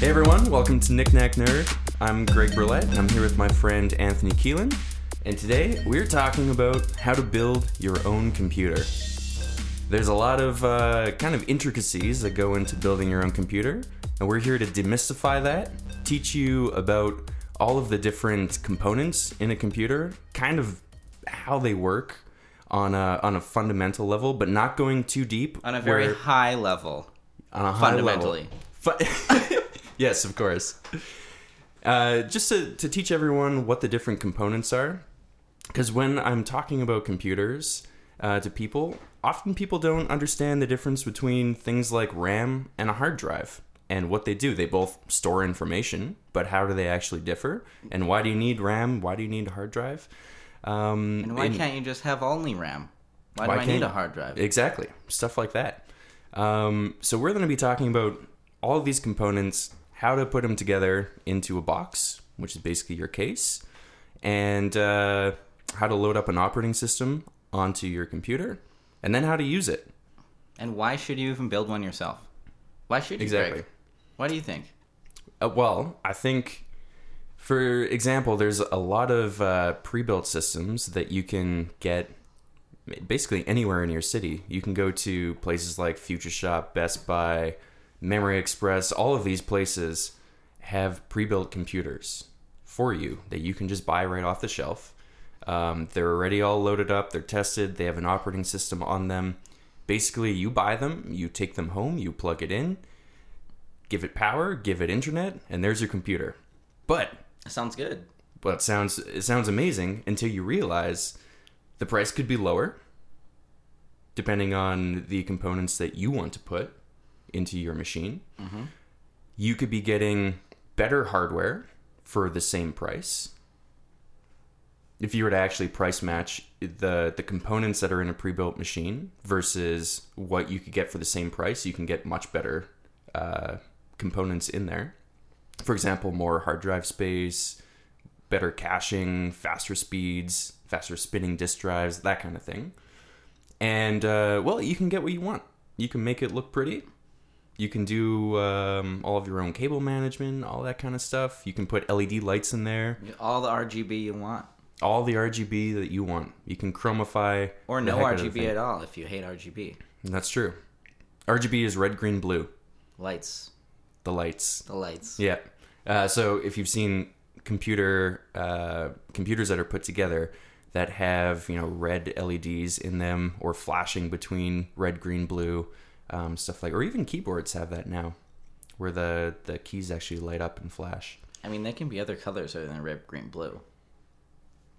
Hey everyone, welcome to Knick Knack Nerd. I'm Greg Burlett, and I'm here with my friend Anthony Keelan. And today we're talking about how to build your own computer. There's a lot of uh, kind of intricacies that go into building your own computer, and we're here to demystify that, teach you about all of the different components in a computer, kind of how they work on a, on a fundamental level, but not going too deep. on a very where- high level. on a high level. fundamentally. Fu- yes, of course. Uh, just to, to teach everyone what the different components are, because when I'm talking about computers uh, to people, often people don't understand the difference between things like RAM and a hard drive and what they do. They both store information, but how do they actually differ? And why do you need RAM? Why do you need a hard drive? Um, And why and- can't you just have only RAM? Why, Why do I need a hard drive? Exactly. Stuff like that. Um, so we're going to be talking about all of these components, how to put them together into a box, which is basically your case, and uh, how to load up an operating system onto your computer, and then how to use it. and why should you even build one yourself? Why should you? Exactly. Greg? What do you think? Uh, well, I think, for example, there's a lot of uh, pre-built systems that you can get basically anywhere in your city. You can go to places like Future Shop, Best Buy, Memory Express. All of these places have pre-built computers for you that you can just buy right off the shelf. Um, they're already all loaded up. They're tested. They have an operating system on them. Basically, you buy them, you take them home, you plug it in, give it power, give it internet, and there's your computer. But it Sounds good. but it sounds it sounds amazing until you realize the price could be lower depending on the components that you want to put into your machine. You could be getting better hardware for the same price. If you were to actually price match the the components that are in a pre-built machine versus what you could get for the same price, you can get much better uh, components in there. For example, more hard drive space, better caching, faster speeds, faster spinning disk drives, that kind of thing. And uh, well, you can get what you want. You can make it look pretty. You can do um, all of your own cable management, all that kind of stuff. You can put LED lights in there, All the RGB you want, all the RGB that you want. You can chromify or no heck out of the RGB at all if you hate RGB. That's true. RGB is red, green, blue. Lights, The lights. the lights. Yeah. Uh, so if you've seen computer uh, computers that are put together that have you know red LEDs in them or flashing between red, green, blue, um, stuff like, or even keyboards have that now, where the the keys actually light up and flash. I mean, they can be other colors other than red, green, blue.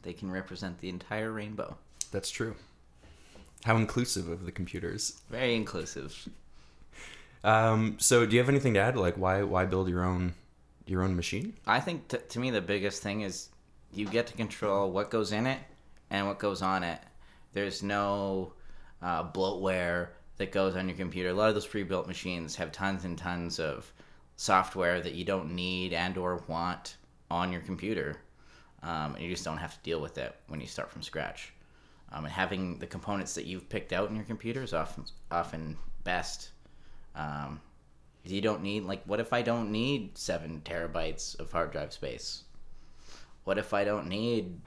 They can represent the entire rainbow. That's true. How inclusive of the computers. Very inclusive. Um, so do you have anything to add? Like why why build your own your own machine? I think t- to me the biggest thing is you get to control what goes in it and what goes on it. There's no uh, bloatware that goes on your computer. A lot of those pre-built machines have tons and tons of software that you don't need and or want on your computer, um, and you just don't have to deal with it when you start from scratch. Um, and having the components that you've picked out in your computer is often often best. Um, you don't need like what if I don't need seven terabytes of hard drive space? What if I don't need,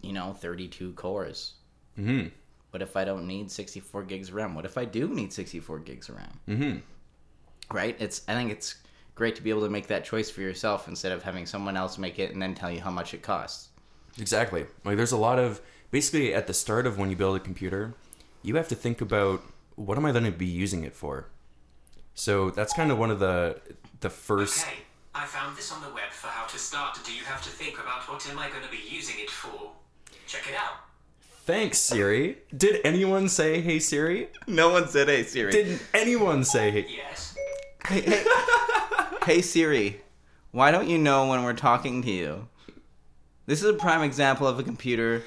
you know, thirty two cores? Mm-hmm. What if I don't need sixty four gigs of RAM? What if I do need sixty four gigs of RAM? Mm-hmm. Right? It's I think it's great to be able to make that choice for yourself instead of having someone else make it and then tell you how much it costs. Exactly. Like there's a lot of basically at the start of when you build a computer, you have to think about what am I going to be using it for. So that's kind of one of the the first Okay, I found this on the web for how to start. Do you have to think about what am I going to be using it for? Check it out. Thanks Siri. Did anyone say hey Siri? No one said hey Siri. Did anyone say hey? Yes. hey, hey, hey Siri, why don't you know when we're talking to you? This is a prime example of a computer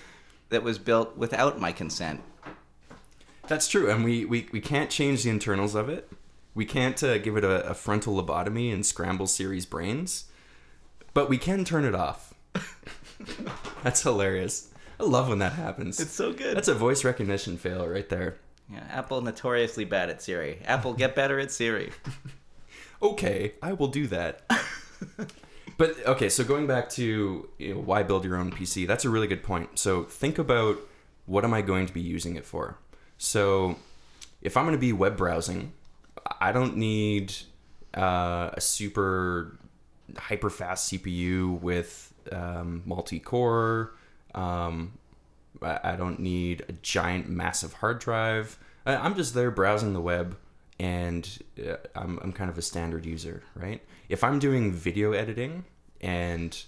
that was built without my consent. That's true, and we, we, we can't change the internals of it. We can't uh, give it a, a frontal lobotomy and scramble Siri's brains, but we can turn it off. That's hilarious. I love when that happens. It's so good. That's a voice recognition fail right there. Yeah, Apple notoriously bad at Siri. Apple, get better at Siri. Okay, I will do that. But okay, so going back to you know, why build your own PC, that's a really good point. So think about what am I going to be using it for. So if I'm going to be web browsing, I don't need uh, a super hyper fast CPU with um, multi core. Um, I don't need a giant, massive hard drive. I'm just there browsing the web, and uh, I'm, I'm kind of a standard user, right? If I'm doing video editing and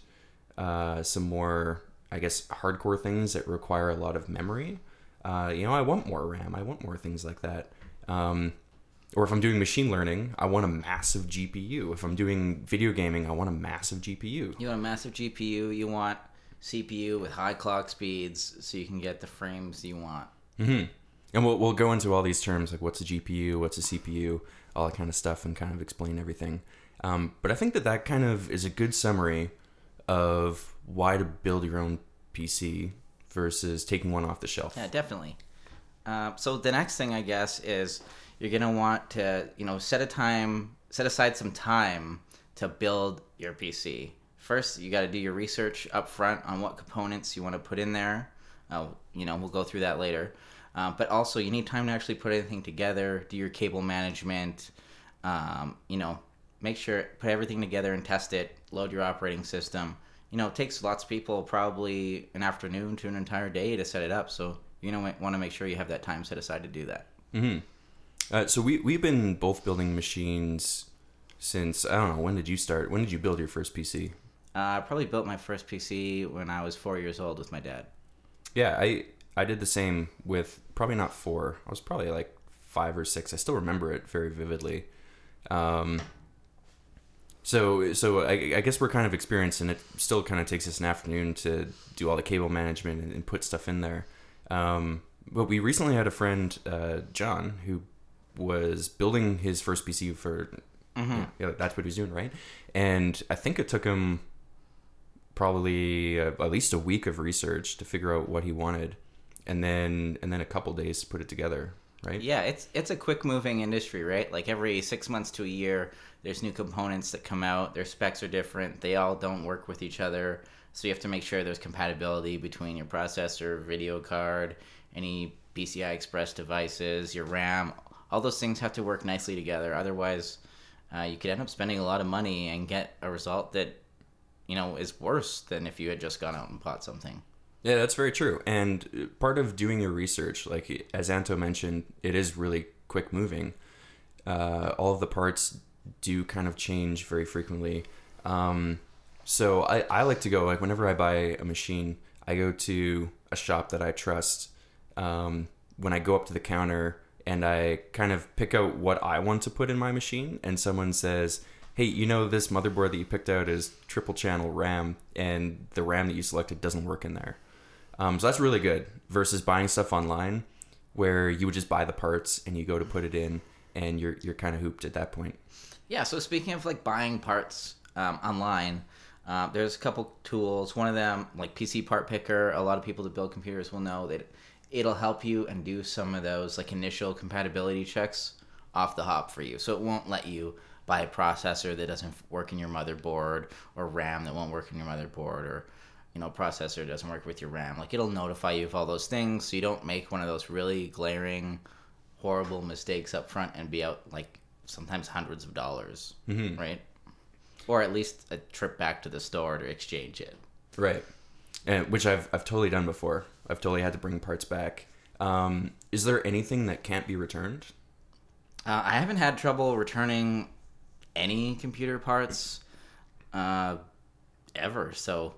uh, some more, I guess, hardcore things that require a lot of memory, uh, you know, I want more RAM. I want more things like that. Um, or if I'm doing machine learning, I want a massive GPU. If I'm doing video gaming, I want a massive GPU. You want a massive GPU. You want CPU with high clock speeds, so you can get the frames you want. And we'll, we'll go into all these terms like what's a GPU, what's a CPU, all that kind of stuff, and kind of explain everything. Um, but I think that that kind of is a good summary of why to build your own PC versus taking one off the shelf. Yeah, definitely. Uh, so the next thing I guess is you're gonna want to you know set a time, set aside some time to build your PC. First, you got to do your research up front on what components you want to put in there. Uh, you know, we'll go through that later. Uh, but also, you need time to actually put everything together, do your cable management. Um, you know, make sure put everything together and test it. Load your operating system. You know, it takes lots of people probably an afternoon to an entire day to set it up. So you know, want to make sure you have that time set aside to do that. Uh, so we we've been both building machines since I don't know when did you start? When did you build your first PC? Uh, I probably built my first PC when I was four years old with my dad. Yeah, I I did the same with probably not four. I was probably like five or six. I still remember it very vividly. Um, so so I, I guess we're kind of experienced, and it still kind of takes us an afternoon to do all the cable management and, and put stuff in there. Um, but we recently had a friend, uh, John, who was building his first PC for. Yeah, that's what he was doing, right? And I think it took him probably uh, at least a week of research to figure out what he wanted, and then and then a couple days to put it together, right? Yeah, it's it's a quick moving industry, right? Like every six months to a year, there's new components that come out. Their specs are different. They all don't work with each other, so you have to make sure there's compatibility between your processor, video card, any PCI Express devices, your RAM. All those things have to work nicely together. Otherwise, uh, you could end up spending a lot of money and get a result that you know is worse than if you had just gone out and bought something. Yeah, that's very true. And uh, part of doing your research, like as Anto mentioned, it is really quick moving. Uh, all of the parts do kind of change very frequently. Um, so I, I like to go like whenever I buy a machine, I go to a shop that I trust. Um, when I go up to the counter and I kind of pick out what I want to put in my machine, and someone says, "Hey, you know this motherboard that you picked out is triple channel RAM, and the RAM that you selected doesn't work in there." Um, so that's really good versus buying stuff online where you would just buy the parts and you go to put it in and you're you're kind of hooped at that point. Yeah, so speaking of like buying parts um, online, uh, there's a couple tools. One of them, like PC Part Picker, a lot of people that build computers will know that it'll help you and do some of those like initial compatibility checks off the hop for you. So it won't let you buy a processor that doesn't work in your motherboard or RAM that won't work in your motherboard or you know processor doesn't work with your RAM. Like it'll notify you of all those things so you don't make one of those really glaring horrible mistakes up front and be out like sometimes hundreds of dollars, right? Or at least a trip back to the store to exchange it. Right. And which I've I've totally done before. I've totally had to bring parts back. Um, is there anything that can't be returned? Uh, I haven't had trouble returning any computer parts uh, ever. So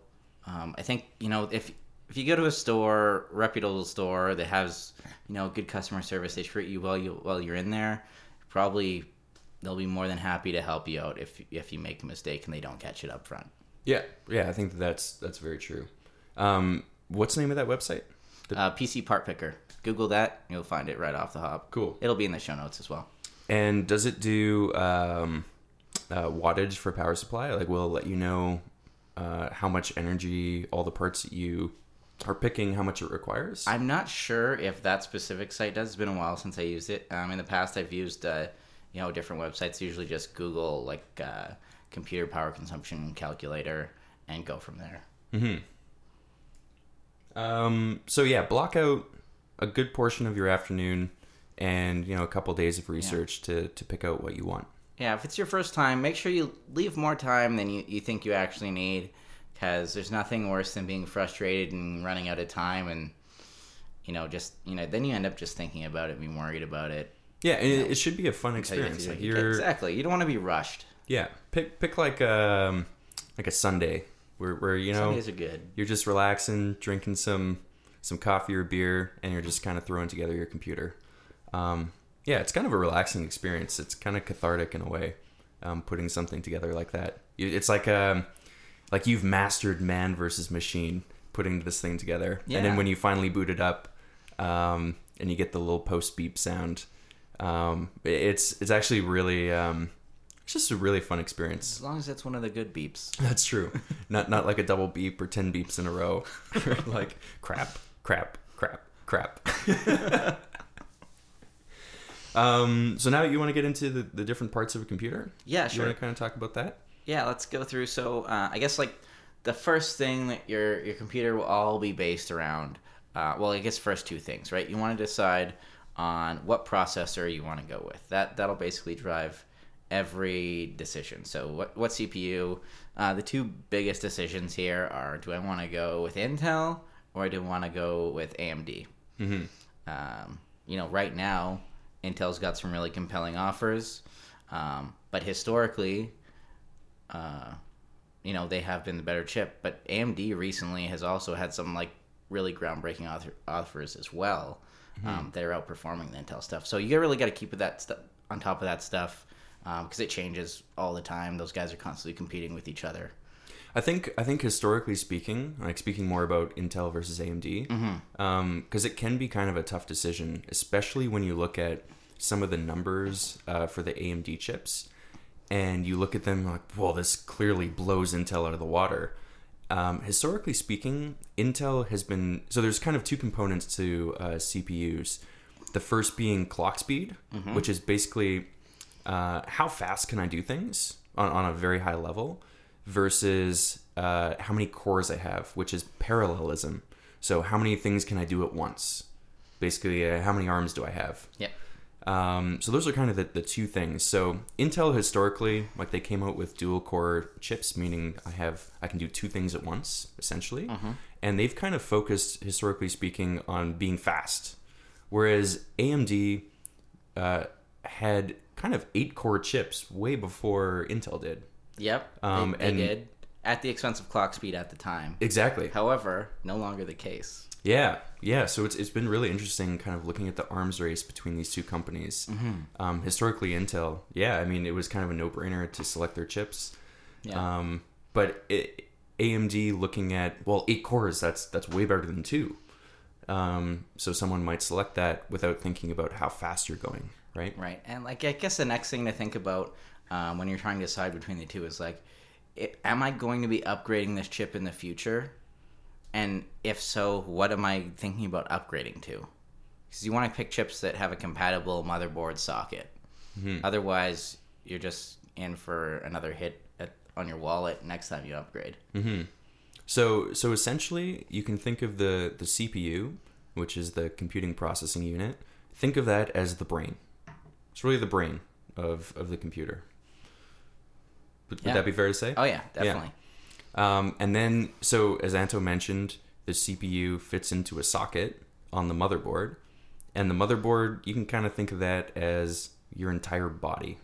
um, I think you know if if you go to a store, reputable store that has you know good customer service, they treat you well you while you're in there. Probably they'll be more than happy to help you out if if you make a mistake and they don't catch it up front. Yeah, yeah, I think that that's that's very true. Um, what's the name of that website? Uh, PC Part Picker. Google that, you'll find it right off the hop. Cool. It'll be in the show notes as well. And does it do um, uh, wattage for power supply? Like, we'll let you know uh, how much energy all the parts that you are picking, how much it requires? I'm not sure if that specific site does. It's been a while since I used it. Um, in the past, I've used uh, you know different websites. Usually just Google like uh, computer power consumption calculator and go from there. Um, so yeah, block out a good portion of your afternoon and you know a couple days of research to to pick out what you want. Yeah, if it's your first time, make sure you leave more time than you, you think you actually need because there's nothing worse than being frustrated and running out of time and you know just you know then you end up just thinking about it being worried about it Yeah, and it, it should be a fun you experience. to- Like you're exactly you don't want to be rushed yeah, pick pick like um like a Sunday where where you know sundays are good you're just relaxing, drinking some some coffee or beer, and you're just kind of throwing together your computer. Um, yeah, it's kind of a relaxing experience. It's kind of cathartic in a way, um, putting something together like that. It's like um, like you've mastered man versus machine, putting this thing together, yeah. and then when you finally boot it up, um, and you get the little post beep sound, um, it's it's actually really um, it's just a really fun experience. as long as it's one of the good beeps That's true. not not like a double beep or ten beeps in a row. like crap, crap, crap, crap. um. So now you want to get into the, the different parts of a computer. yeah sure. You want to kind of talk about that? yeah let's go through so uh, i guess like the first thing that your your computer will all be based around uh, well i guess first two things right you want to decide on what processor you want to go with that that'll basically drive every decision so what what cpu uh, the two biggest decisions here are do i want to go with intel or do i want to go with amd Mm-hmm. um, you know, right now, Intel's got some really compelling offers, um, but historically, uh, you know, they have been the better chip. But AMD recently has also had some like really groundbreaking author- offers as well um, that are outperforming the Intel stuff. So you really got to keep with that stuff on top of that stuff because it changes all the time. Those guys are constantly competing with each other. I think I think historically speaking, like speaking more about Intel versus AMD, because it can be kind of a tough decision, especially when you look at some of the numbers uh, for the AMD chips, and you look at them like, well, this clearly blows Intel out of the water. Um, historically speaking, Intel has been so there's kind of two components to uh, CPUs. The first being clock speed, which is basically uh, how fast can I do things on, on a very high level versus uh, how many cores I have, which is parallelism. So how many things can I do at once? Basically, uh, how many arms do I have? Yeah. Um, so those are kind of the, the two things. So Intel historically, like they came out with dual core chips, meaning I have I can do two things at once, essentially. And they've kind of focused, historically speaking, on being fast, whereas AMD uh, had kind of eight core chips way before Intel did. Yep. Um, they, they and- did at the expense of clock speed at the time. Exactly. However, no longer the case. Yeah, yeah. So it's it's been really interesting, kind of looking at the arms race between these two companies. Um, historically, Intel, yeah, I mean, it was kind of a no brainer to select their chips. Yeah. Um, but it, AMD looking at well, eight cores. That's that's way better than two. Um, so someone might select that without thinking about how fast you're going, right? Right. And like I guess the next thing to think about um, when you're trying to decide between the two is like, it, am I going to be upgrading this chip in the future? And if so, what am I thinking about upgrading to? Because you want to pick chips that have a compatible motherboard socket. Otherwise, you're just in for another hit at, on your wallet next time you upgrade. So so essentially, you can think of the the CPU, which is the computing processing unit. Think of that as the brain. It's really the brain of of the computer. Would, would Yeah. that be fair to say? Oh yeah, definitely. Um, and then, so as Anto mentioned, the CPU fits into a socket on the motherboard, and the motherboard you can kind of think of that as your entire body,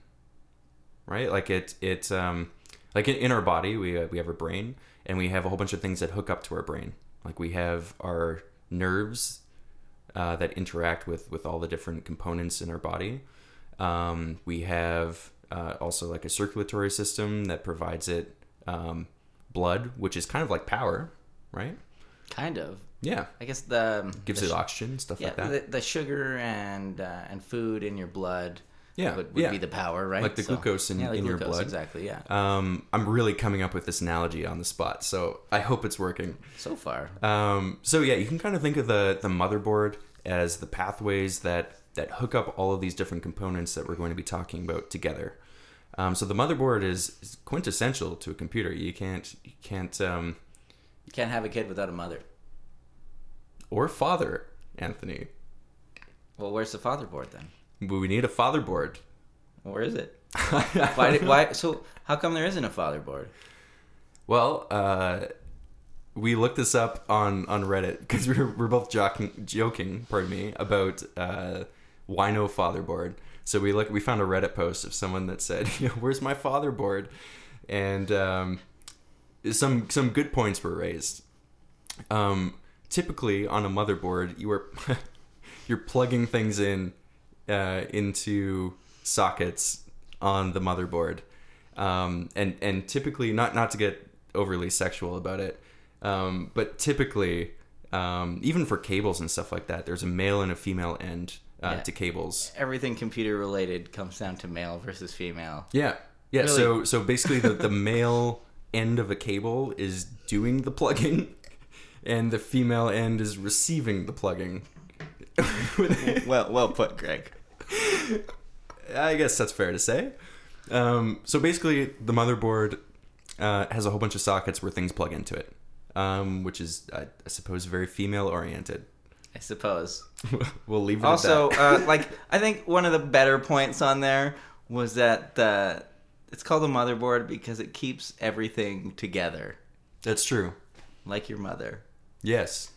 right? Like it, it, um, like in, in our body we uh, we have a brain, and we have a whole bunch of things that hook up to our brain. Like we have our nerves uh, that interact with with all the different components in our body. Um, we have uh, also like a circulatory system that provides it um, blood, which is kind of like power, right? Kind of. Yeah, I guess the gives the it oxygen, stuff Yeah, like that. the, the sugar and uh, and food in your blood Yeah, would, would yeah. be the power, right? Like the glucose in- yeah, like in your blood. Exactly, yeah. um, I'm really coming up with this analogy on the spot, so I hope it's working. so far. Um, so yeah, you can kind of think of the the motherboard as the pathways that that hook up all of these different components that we're going to be talking about together. Um, so the motherboard is, is quintessential to a computer. You can't you can't um, You can't have a kid without a mother. or father, Anthony. Well, where's the fatherboard then? But we need a fatherboard. Where is it? Why? Did, why? So how come there isn't a fatherboard? Well, uh, we looked this up on on Reddit because we were, we're both joking, joking, pardon me, about uh, why no fatherboard. So we look, we found a Reddit post of someone that said, you know, "Where's my fatherboard?" And um, some some good points were raised. Um, typically, on a motherboard, you are you're plugging things in uh, into sockets on the motherboard, um, and and typically not not to get overly sexual about it, um, but typically um, even for cables and stuff like that, there's a male and a female end uh, Yeah. to cables. Everything computer related comes down to male versus female. Yeah, yeah. Really? So so basically, the the male end of a cable is doing the plugging, and the female end is receiving the plugging. Well, well put, Greg. I guess that's fair to say. Um, so basically, the motherboard uh, has a whole bunch of sockets where things plug into it, um, which is, I, I suppose, very female oriented. I suppose. we'll leave it Also, at that. uh, like I think one of the better points on there was that the it's called a motherboard because it keeps everything together, That's true. like your mother. Yes.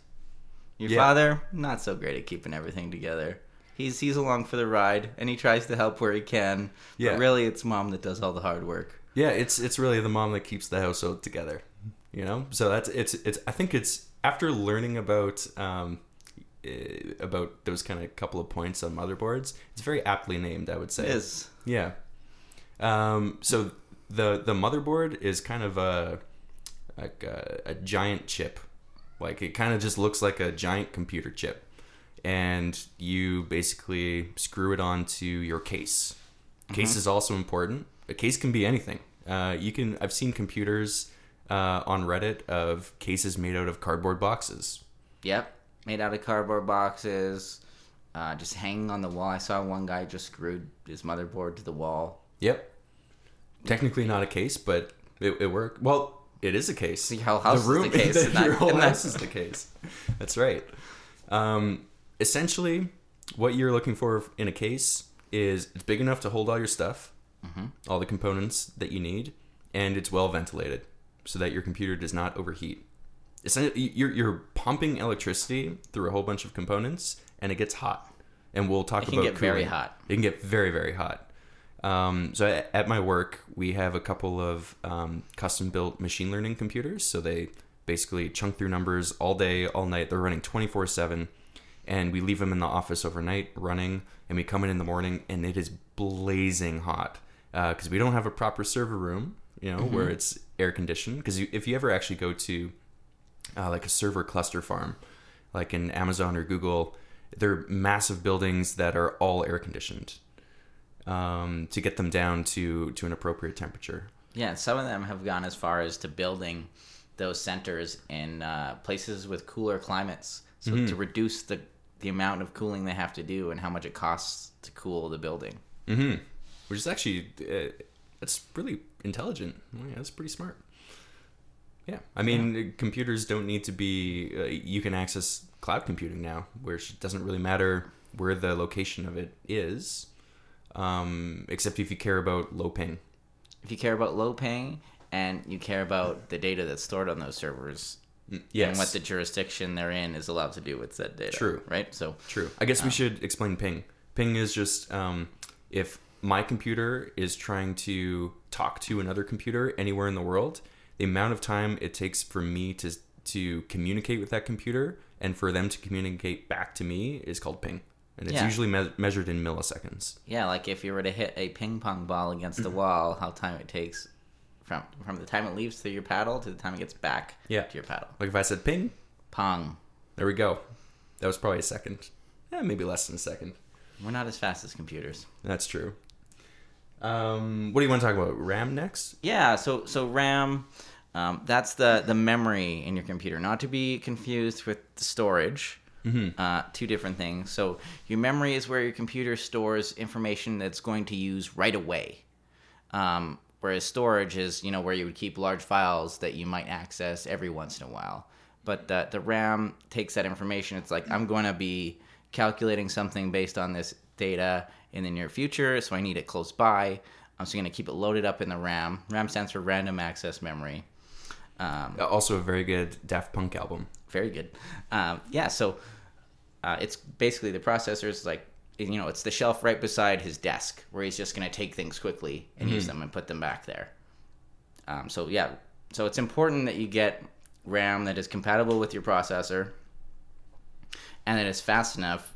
Your Yeah. father, not so great at keeping everything together. He's he's along for the ride and he tries to help where he can. Yeah. But really it's mom that does all the hard work. Yeah, it's it's really the mom that keeps the household together. You know, so that's it's it's. I think it's after learning about um, about those kind of couple of points on motherboards. It's very aptly named, I would say. It is. Yeah. Um, so the the motherboard is kind of a like a, a giant chip. Like it kind of just looks like a giant computer chip, and you basically screw it onto your case. Case is also important. A case can be anything. Uh, you can. I've seen computers uh, on Reddit of cases made out of cardboard boxes. Yep. Made out of cardboard boxes. Uh, just hanging on the wall. I saw one guy just screwed his motherboard to the wall. Yep. Technically not a case, but it, it worked. Well, it is a case. Your whole house is the case, the- your whole house is the case. That's right. Um, essentially, what you're looking for in a case is it's big enough to hold all your stuff, Mm-hmm. all the components that you need, and it's well ventilated so that your computer does not overheat. Essentially, you're, you're pumping electricity through a whole bunch of components, and it gets hot. And we'll talk about It can about get very hot. It can get very, very hot. Um, so at, at my work, we have a couple of um, custom built machine learning computers. So they basically chunk through numbers all day, all night. They're running 24 7. And we leave them in the office overnight running. And we come in in the morning and it is blazing hot because we don't have a proper server room, you know, where it's air conditioned. Because if you ever actually go to uh, like a server cluster farm, like in Amazon or Google, they're massive buildings that are all air conditioned um, to get them down to to an appropriate temperature. Yeah, some of them have gone as far as to building those centers in uh, places with cooler climates, so Mm-hmm. to reduce the the amount of cooling they have to do and how much it costs to cool the building. hmm Which is actually uh, that's really intelligent. Yeah, that's pretty smart. Yeah, I mean, computers don't need to be. Uh, you can access cloud computing now, where it doesn't really matter where the location of it is, um, except if you care about low ping. If you care about low ping and you care about the data that's stored on those servers Yes, and what the jurisdiction they're in is allowed to do with that data. True. Right? So True. I guess we should explain ping. Ping is just um, if my computer is trying to talk to another computer anywhere in the world, the amount of time it takes for me to to communicate with that computer and for them to communicate back to me is called ping, and it's Yeah. usually me- measured in milliseconds. Yeah, like if you were to hit a ping pong ball against the wall, how time it takes from from the time it leaves through your paddle to the time it gets back Yeah. to your paddle. Like if I said ping, Pong. there we go. That was probably a second. Yeah, maybe less than a second. We're not as fast as computers. That's true. Um, what do you want to talk about? RAM next? Yeah, so so RAM, um, that's the the memory in your computer, not to be confused with the storage. Uh, two different things. So your memory is where your computer stores information that's going to use right away. Um, whereas storage is, you know, where you would keep large files that you might access every once in a while. But the, the RAM takes that information. It's like, I'm going to be calculating something based on this data in the near future, so I need it close by. I'm just going to keep it loaded up in the RAM. RAM stands for Random Access Memory. Um, Also, a very good Daft Punk album. very good. Um, yeah, so uh, it's basically the processor is like you know it's the shelf right beside his desk where he's just going to take things quickly and use them and put them back there. Um, so yeah, so it's important that you get RAM that is compatible with your processor and that is fast enough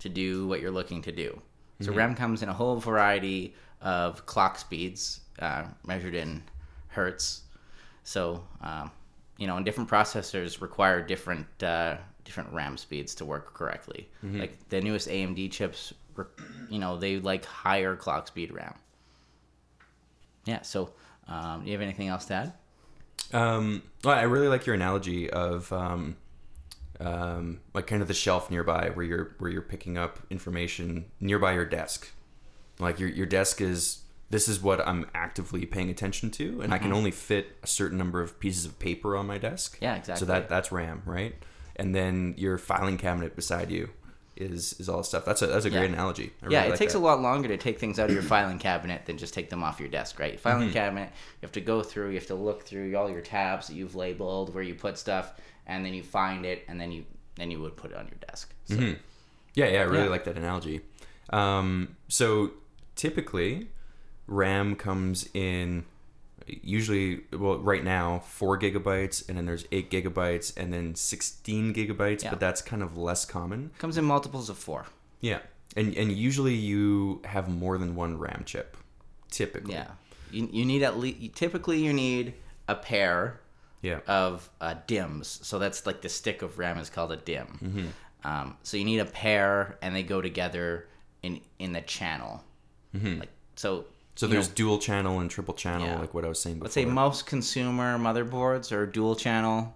to do what you're looking to do. So RAM comes in a whole variety of clock speeds uh, measured in hertz. So um, you know, and different processors require different uh, different RAM speeds to work correctly. Like the newest AMD chips, you know, they like higher clock speed RAM. Yeah. So, um, do you have anything else to add? Um, well, I really like your analogy of um, um, like kind of the shelf nearby where you're where you're picking up information nearby your desk. Like your your desk is this is what I'm actively paying attention to, and I can only fit a certain number of pieces of paper on my desk. Yeah, exactly. So that that's RAM, right? And then your filing cabinet beside you is is all stuff. That's a that's a great Yeah. analogy. I yeah, really it like takes that. a lot longer to take things out of your filing cabinet than just take them off your desk, right? Filing cabinet, you have to go through, you have to look through all your tabs that you've labeled, where you put stuff, and then you find it, and then you then you would put it on your desk. So, Yeah, yeah, I really Yeah. like that analogy. Um, so typically, RAM comes in usually well right now four gigabytes, and then there's eight gigabytes, and then sixteen gigabytes. Yeah. But that's kind of less common. comes in multiples of four. Yeah, and and usually you have more than one RAM chip. Typically, Yeah, you, you need at least typically you need a pair yeah, of uh, DIMMs. So that's like the stick of RAM is called a DIMM. Um, so you need a pair, and they go together in in the channel. Like so. So there's know, dual channel and triple channel, Yeah. like what I was saying before. let's say most consumer motherboards are dual channel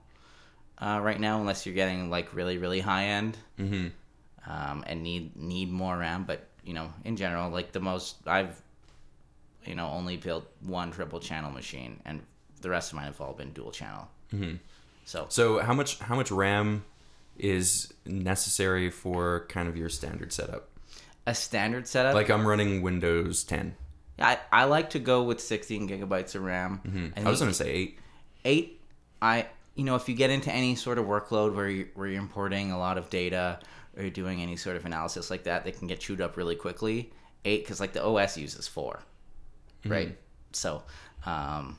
uh, right now, unless you're getting like really really high end Mhm. um, and need need more RAM. But you know, in general, like the most I've you know only built one triple channel machine, and the rest of mine have all been dual channel. Mm-hmm. So So how much how much RAM is necessary for kind of your standard setup? a standard setup, Like I'm running Windows 10. I, I like to go with 16 gigabytes of RAM. I, I was gonna say eight. eight. I you know if you get into any sort of workload where you where you're importing a lot of data or you're doing any sort of analysis like that, they can get chewed up really quickly. Eight because like the OS uses 4 right? So um,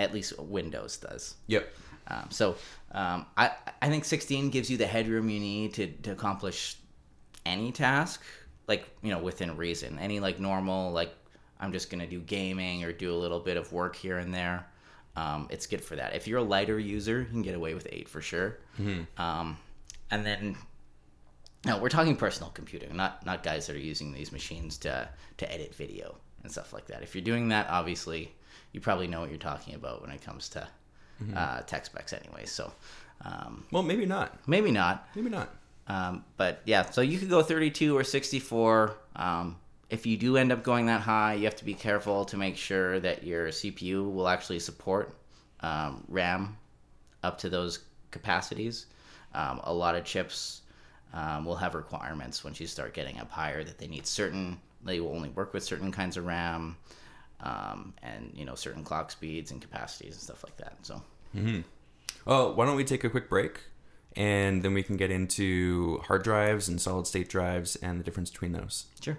at least Windows does. Yep. Um, so um, I I think 16 gives you the headroom you need to, to accomplish any task, like you know within reason. Any like normal like I'm just gonna do gaming or do a little bit of work here and there. Um, it's good for that. If you're a lighter user, you can get away with eight for sure. Um, and then no, we're talking personal computing, not not guys that are using these machines to to edit video and stuff like that. If you're doing that, obviously, you probably know what you're talking about when it comes to uh, tech specs, anyway. So um, Well, maybe not. maybe not, Maybe not. um, but yeah. So you could go 32 or 64. Um, if you do end up going that high, you have to be careful to make sure that your CPU will actually support um, RAM up to those capacities. Um, a lot of chips um, will have requirements once you start getting up higher that they need certain. They will only work with certain kinds of RAM, um, and you know certain clock speeds and capacities and stuff like that. So Oh, why don't we take a quick break, and then we can get into hard drives and solid state drives and the difference between those. sure.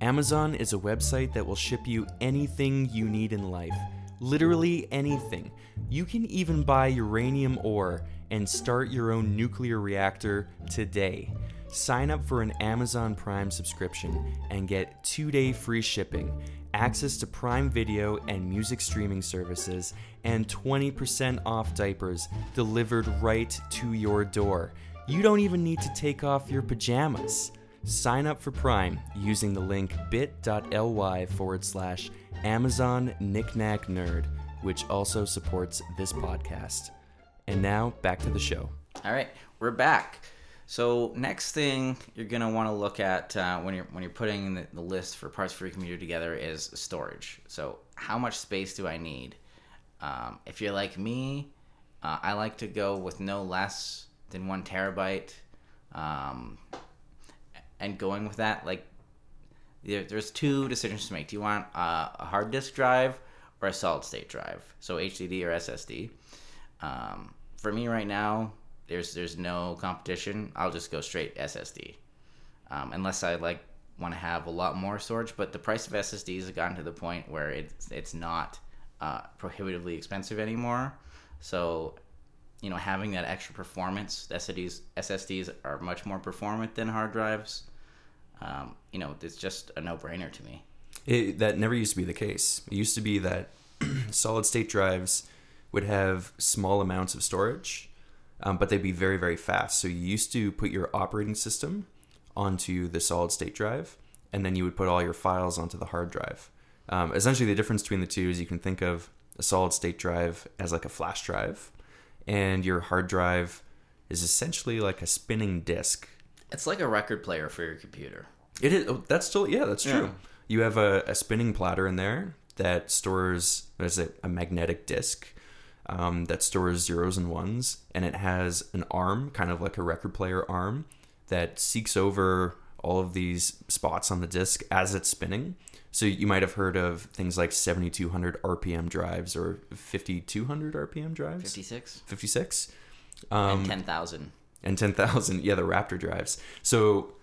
Amazon is a website that will ship you anything you need in life. Literally anything. You can even buy uranium ore and start your own nuclear reactor today. Sign up for an Amazon Prime subscription and get two day free shipping, access to Prime Video and music streaming services, and 20% off diapers delivered right to your door. You don't even need to take off your pajamas. Sign up for Prime using the link bit.ly forward slash Amazon Knickknack Nerd, which also supports this podcast. And now back to the show. All right, we're back. So next thing you're gonna want to look at uh, when you're when you're putting the, the list for parts for your computer together is storage. So how much space do I need? Um, if you're like me, uh, I like to go with no less than one terabyte, um, and going with that like there, there's two decisions to make. Do you want a hard disk drive or a solid state drive? So HDD or SSD. Um, for me right now, there's there's no competition. I'll just go straight SSD, um, unless I like want to have a lot more storage. But the price of SSDs has gotten to the point where it's it's not uh, prohibitively expensive anymore. So, you know, having that extra performance, SSDs SSDs are much more performant than hard drives. Um, you know, it's just a no brainer to me. It, that never used to be the case. It used to be that solid state drives would have small amounts of storage, um, but they'd be very, very fast. So you used to put your operating system onto the solid state drive, and then you would put all your files onto the hard drive. Um, essentially, the difference between the two is you can think of a solid state drive as like a flash drive, and your hard drive is essentially like a spinning disk. It's like a record player for your computer. It is. Oh, that's still yeah. That's true. Yeah. You have a, a spinning platter in there that stores what is it? A magnetic disk um, that stores zeros and ones, and it has an arm, kind of like a record player arm, that seeks over all of these spots on the disk as it's spinning. So you might have heard of things like 7200 RPM drives or 5200 RPM drives. 56 56. and 10,000. and 10,000 yeah the raptor drives so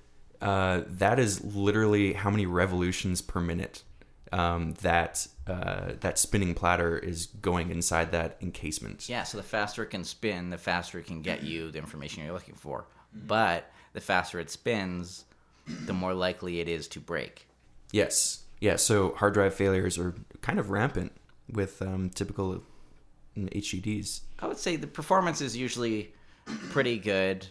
uh, that is literally how many revolutions per minute um, that uh, that spinning platter is going inside that encasement Yeah, so the faster it can spin, the faster it can get you the information you're looking for. But the faster it spins, the more likely it is to break. yes yeah so hard drive failures are kind of rampant with um, typical HDDs I would say the performance is usually pretty good.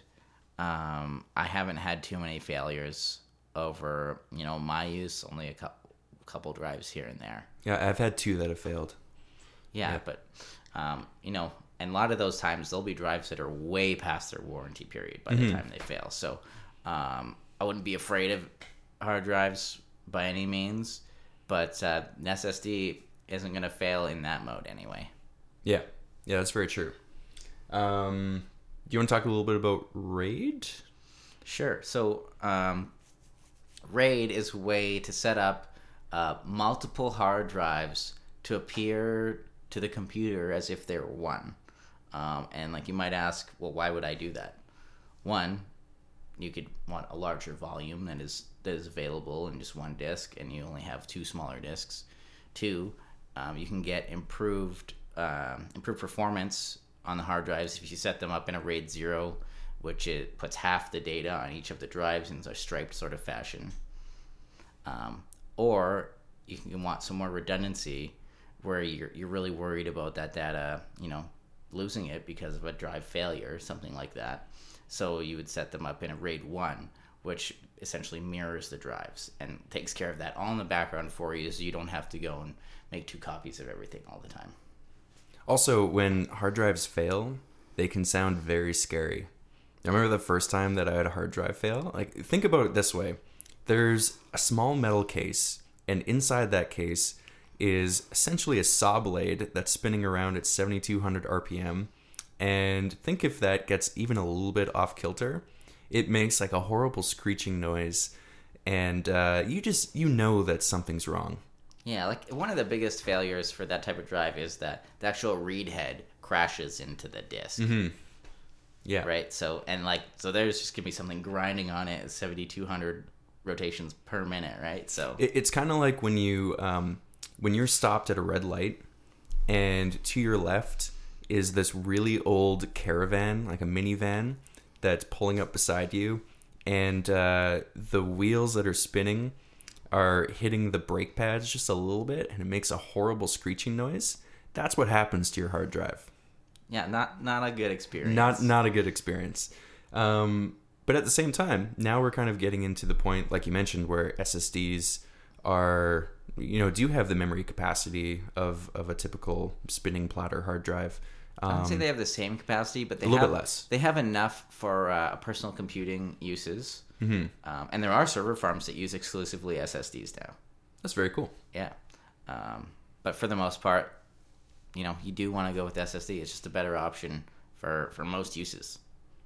Um, I haven't had too many failures over, you know, my use, only a couple, couple drives here and there. yeah I've had two that have failed Yeah, but um, you know, and a lot of those times there'll be drives that are way past their warranty period by the time they fail. So um, I wouldn't be afraid of hard drives by any means, but uh, an SSD isn't going to fail in that mode anyway. yeah yeah that's very true um, do you want to talk a little bit about raid Sure. So, um, RAID is a way to set up uh, multiple hard drives to appear to the computer as if they're one. Um, and like you might ask, well, why would I do that? One, you could want a larger volume that is that is available in just one disk, and you only have two smaller disks. Two, um, you can get improved um, improved performance on the hard drives if you set them up in a RAID zero, which it puts half the data on each of the drives in a striped sort of fashion. Um, or you can want some more redundancy where you're, you're really worried about that data, you know, losing it because of a drive failure, something like that. So you would set them up in a RAID 1, which essentially mirrors the drives and takes care of that all in the background for you so you don't have to go and make two copies of everything all the time. Also, when hard drives fail, they can sound very scary. I remember the first time that I had a hard drive fail. Like, think about it this way there's a small metal case, and inside that case is essentially a saw blade that's spinning around at 7200 RPM. And think if that gets even a little bit off kilter, it makes like a horrible screeching noise. And uh, you just, you know that something's wrong. Yeah, like one of the biggest failures for that type of drive is that the actual read head crashes into the disk. Yeah. Right? So, and like, so there's just gonna be something grinding on it at 7,200 rotations per minute, right? So, It, it's kind of like when you um, when you're stopped at a red light, and to your left is this really old caravan, like a minivan, that's pulling up beside you, and uh, the wheels that are spinning are hitting the brake pads just a little bit, and it makes a horrible screeching noise. That's what happens to your hard drive yeah, not not a good experience. not not a good experience. Um, but at the same time, now we're kind of getting into the point, like you mentioned, where SSDs are, you know, do have the memory capacity of of a typical spinning platter hard drive. I would say Um, they have the same capacity, but they a little have, bit less. They have enough for uh, personal computing uses, Mm-hmm. um, and there are server farms that use exclusively SSDs now. That's very cool. Yeah, um, but for the most part, you know, you do want to go with SSD. It's just a better option for for most uses.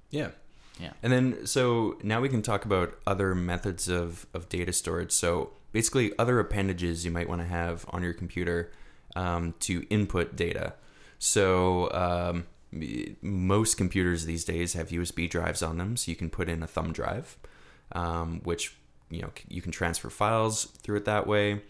Yeah. Yeah. And then, so now we can talk about other methods of, of data storage. So basically, other appendages you might want to have on your computer um, to input data. So um, most computers these days have USB drives on them, so you can put in a thumb drive, um, which you know you can transfer files through it that way.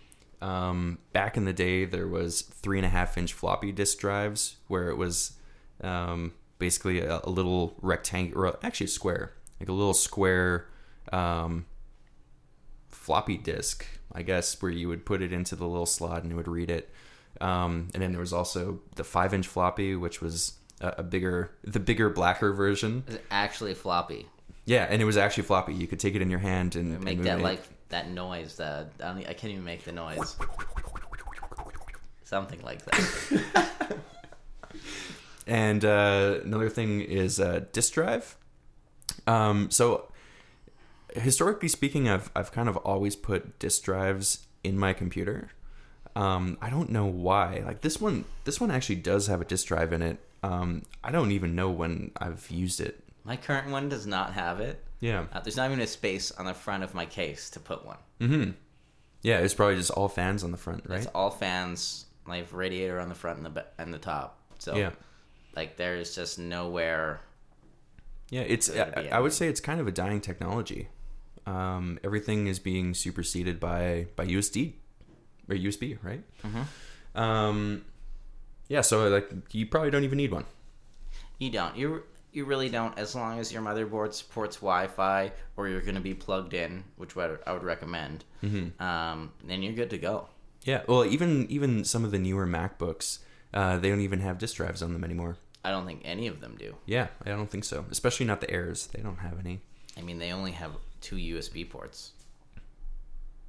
Um, back in the day, there was three and a half inch floppy disk drives where it was um, basically a, a little rectangle, or actually a square, like a little square um, floppy disk, I guess, where you would put it into the little slot and it would read it. Um, and then there was also the five inch floppy, which was a, a bigger, the bigger, blacker version. It's actually floppy. Yeah, and it was actually floppy. You could take it in your hand and, and Make move that it. like that noise. That I, I can't even make the noise. Something like that. And uh, another thing is uh, disk drive. Um, so historically speaking, I've I've kind of always put disk drives in my computer. Um, I don't know why. Like this one, this one actually does have a disk drive in it. Um, I don't even know when I've used it. My current one does not have it. Yeah. Uh, there's not even a space on the front of my case to put one. Mm-hmm. Yeah, it's probably just all fans on the front, right? It's all fans. I have radiator on the front and the and the top. So Yeah. Like there's just nowhere. Yeah, it's. I, I would say it's kind of a dying technology. Um, everything is being superseded by by USD or USB, right? Mm-hmm. Um, yeah, so like you probably don't even need one. You don't. You you really don't. As long as your motherboard supports Wi-Fi or you're going to be plugged in, which I would recommend. Mm-hmm. Um, then you're good to go. Yeah, well, even even some of the newer MacBooks, uh, they don't even have disk drives on them anymore. I don't think any of them do. Yeah, I don't think so. Especially not the Airs. They don't have any. I mean, they only have two USB ports.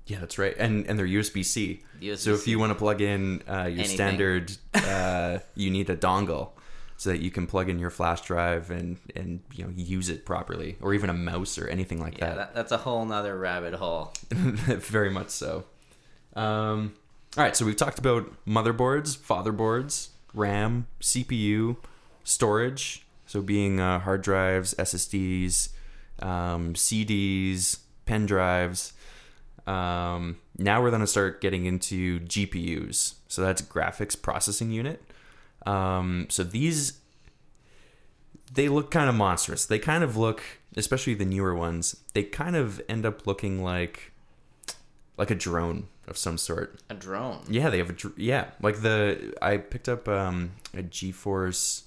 Yeah, that's right. And and they're USB C. USB-C. So if you want to plug in uh, your Anything. standard, uh, you need a dongle so that you can plug in your flash drive and and you know use it properly, or even a mouse or anything like Yeah, that. that, that's a whole nother rabbit hole. Very much so. Um, all right, so we've talked about motherboards, fatherboards, RAM, CPU, storage. So being uh, hard drives, SSDs, um, CDs, pen drives. Um, now we're going to start getting into GPUs. So that's graphics processing unit. Um, so these they look kind of monstrous. They kind of look, especially the newer ones, they kind of end up looking like like a drone of some sort. A drone. Yeah, they have a dr- yeah, like the I picked up um a GeForce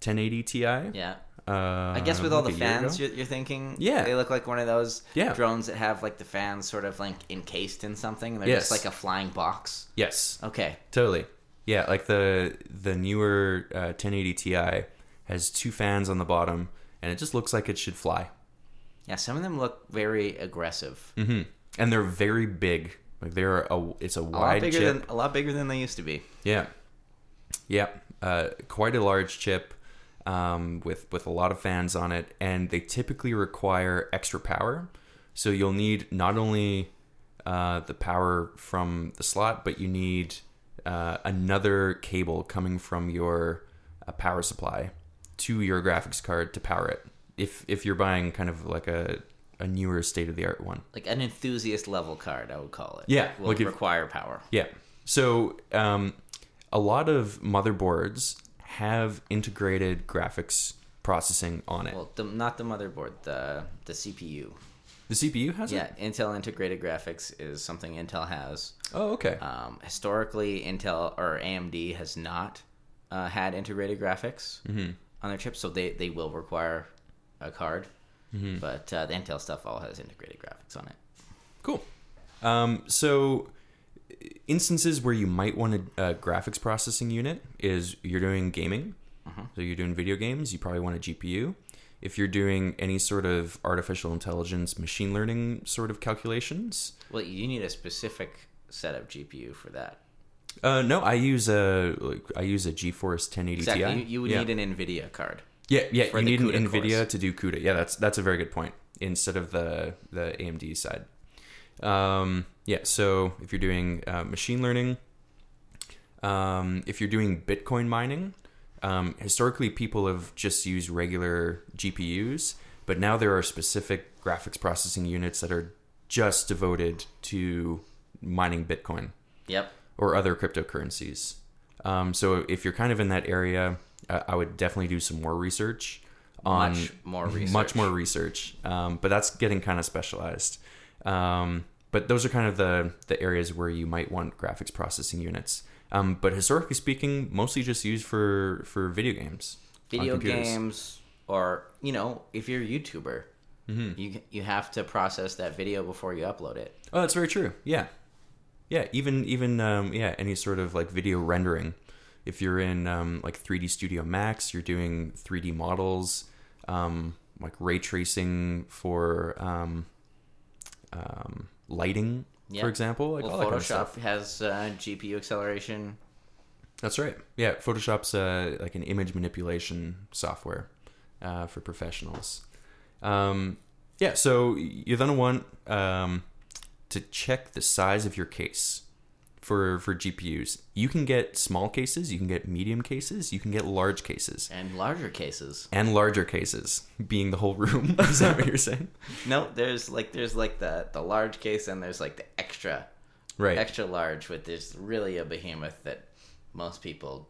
1080 Ti. Yeah. Uh, I guess with all the fans you're, you're thinking, Yeah. they look like one of those Yeah. drones that have like the fans sort of like encased in something, and they're Yes. just like a flying box. Yes, Okay, totally. Yeah, like the the newer uh, 1080 Ti has two fans on the bottom, and it just looks like it should fly. yeah, some of them look very aggressive, hmm And they're very big. Like they're a it's a a wide bigger chip. than a lot bigger than they used to be. Yeah, yeah, uh, quite a large chip um, with with a lot of fans on it, and they typically require extra power. So you'll need not only uh, the power from the slot, but you need uh, another cable coming from your uh, power supply to your graphics card to power it. If if you're buying kind of like a a newer state of the art one. Like an enthusiast level card, I would call it. Yeah, will like if- require power. Yeah. So um, a lot of motherboards have integrated graphics processing on it. Well, the, not the motherboard, the the CPU. the CPU has Yeah, it. Yeah, Intel integrated graphics is something Intel has. Oh, okay. Um, historically, Intel or AMD has not uh, had integrated graphics Mm-hmm. on their chips, so they, they will require a card. Mm-hmm. But uh, the Intel stuff all has integrated graphics on it. Cool. Um, so instances where you might want a, a graphics processing unit is you're doing gaming. So you're doing video games. You probably want a GPU. If you're doing any sort of artificial intelligence, machine learning sort of calculations, Well, you need a specific set of GPU for that. Uh, no, I use a like, I use a GeForce 1080 Exactly. Ti. You, you would yeah. need an NVIDIA card. Yeah, yeah. You need an CUDA NVIDIA cores. to do CUDA. Yeah, that's that's a very good point. Instead of the the AMD side. Um, yeah. So if you're doing uh, machine learning, um, if you're doing Bitcoin mining, um, historically people have just used regular GPUs, but now there are specific graphics processing units that are just devoted to mining Bitcoin Yep. or other cryptocurrencies. Um, so if you're kind of in that area, uh, I would definitely do some more research on Much more research. much more research. Um, but that's getting kind of specialized. Um, but those are kind of the the areas where you might want graphics processing units. Um, but historically speaking, mostly just used for for video games. Video games, or you know, if you're a YouTuber, Mm-hmm. you you have to process that video before you upload it. Oh, that's very true. Yeah, yeah. Even even um, yeah, any sort of like video rendering. If you're in um, like 3D Studio Max, you're doing 3D models, um, like ray tracing for um, um, lighting, Yeah. for example. Like Well, all that kind of Photoshop stuff. has uh, GPU acceleration. That's right. Yeah, Photoshop's uh, like an image manipulation software uh, for professionals. Um, yeah, so you're gonna want um, to check the size of your case for for GPUs. You can get small cases, you can get medium cases, you can get large cases, And larger cases. and larger cases being the whole room. Is that what you're saying? No, there's like there's like the the large case and there's like the extra Right. extra large, which is really a behemoth that most people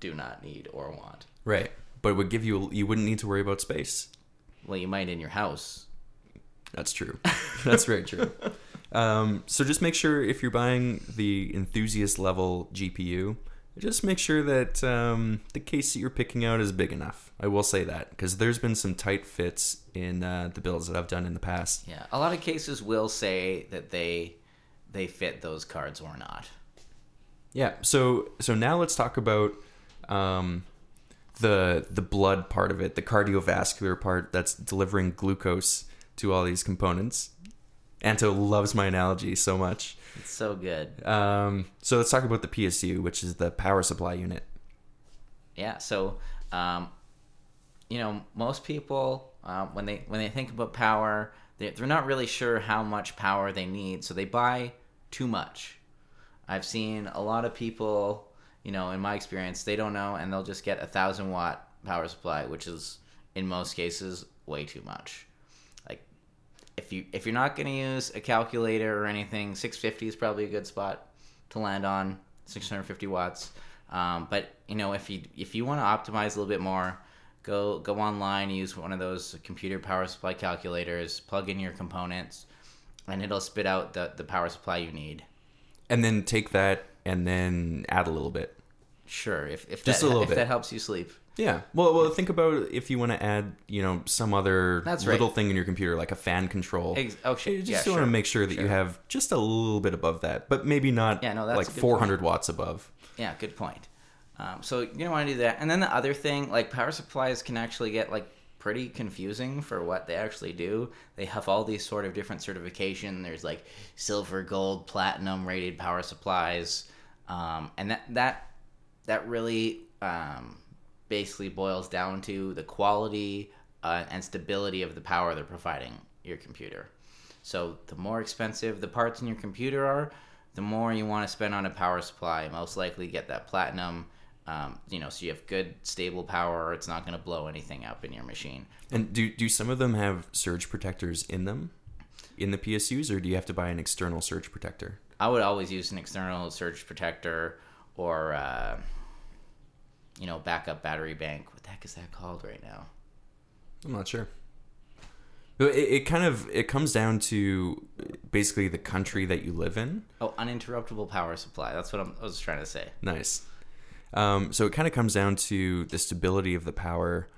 do not need or want. Right. But it would give you you wouldn't need to worry about space. Well, you might in your house. That's true. That's very true. Um, so just make sure if you're buying the enthusiast level GPU, just make sure that um, the case that you're picking out is big enough. I will say that because there's been some tight fits in uh, the builds that I've done in the past. Yeah, a lot of cases will say that they they fit those cards or not. Yeah. So so now let's talk about um, the the blood part of it, the cardiovascular part that's delivering glucose to all these components. Anto loves my analogy so much. It's so good. Um, so let's talk about the PSU, which is the power supply unit. Yeah, so um, you know, most people um, when they when they think about power, they're, they're not really sure how much power they need, so they buy too much. I've seen a lot of people, you know, in my experience, they don't know, and they'll just get a thousand watt power supply, which is in most cases way too much. If you if you're not going to use a calculator or anything, 650 is probably a good spot to land on. 650 watts. Um, but you know, if you if you want to optimize a little bit more, go go online, use one of those computer power supply calculators, plug in your components, and it'll spit out the the power supply you need. And then take that and then add a little bit. Sure, if if Just that, a little if bit. that helps you sleep. Yeah. Well, well, think about if you want to add, you know, some other That's right. little thing in your computer, like a fan control. Ex- oh, shit. You just Yeah, want to make sure that you have just a little bit above that, but maybe not Yeah, no, that's like a good 400 watts above. Yeah, good point. Um, so you're gonna want to do that, and then the other thing, like power supplies, can actually get like pretty confusing for what they actually do. They have all these sort of different certification. There's like silver, gold, platinum rated power supplies, um, and that that that really um, basically boils down to the quality uh, and stability of the power they're providing your computer. So the more expensive the parts in your computer are, the more you want to spend on a power supply. Most likely get that platinum. Um, you know, so you have good stable power. It's not going to blow anything up in your machine. And do do some of them have surge protectors in them, in the PSUs, or do you have to buy an external surge protector? I would always use an external surge protector or, uh, you know, backup battery bank. What the heck is that called right now? I'm not sure. It, it kind of it comes down to basically the country that you live in. Oh, uninterruptible power supply. That's what I'm, I was trying to say. Nice. Um, so it kind of comes down to the stability of the power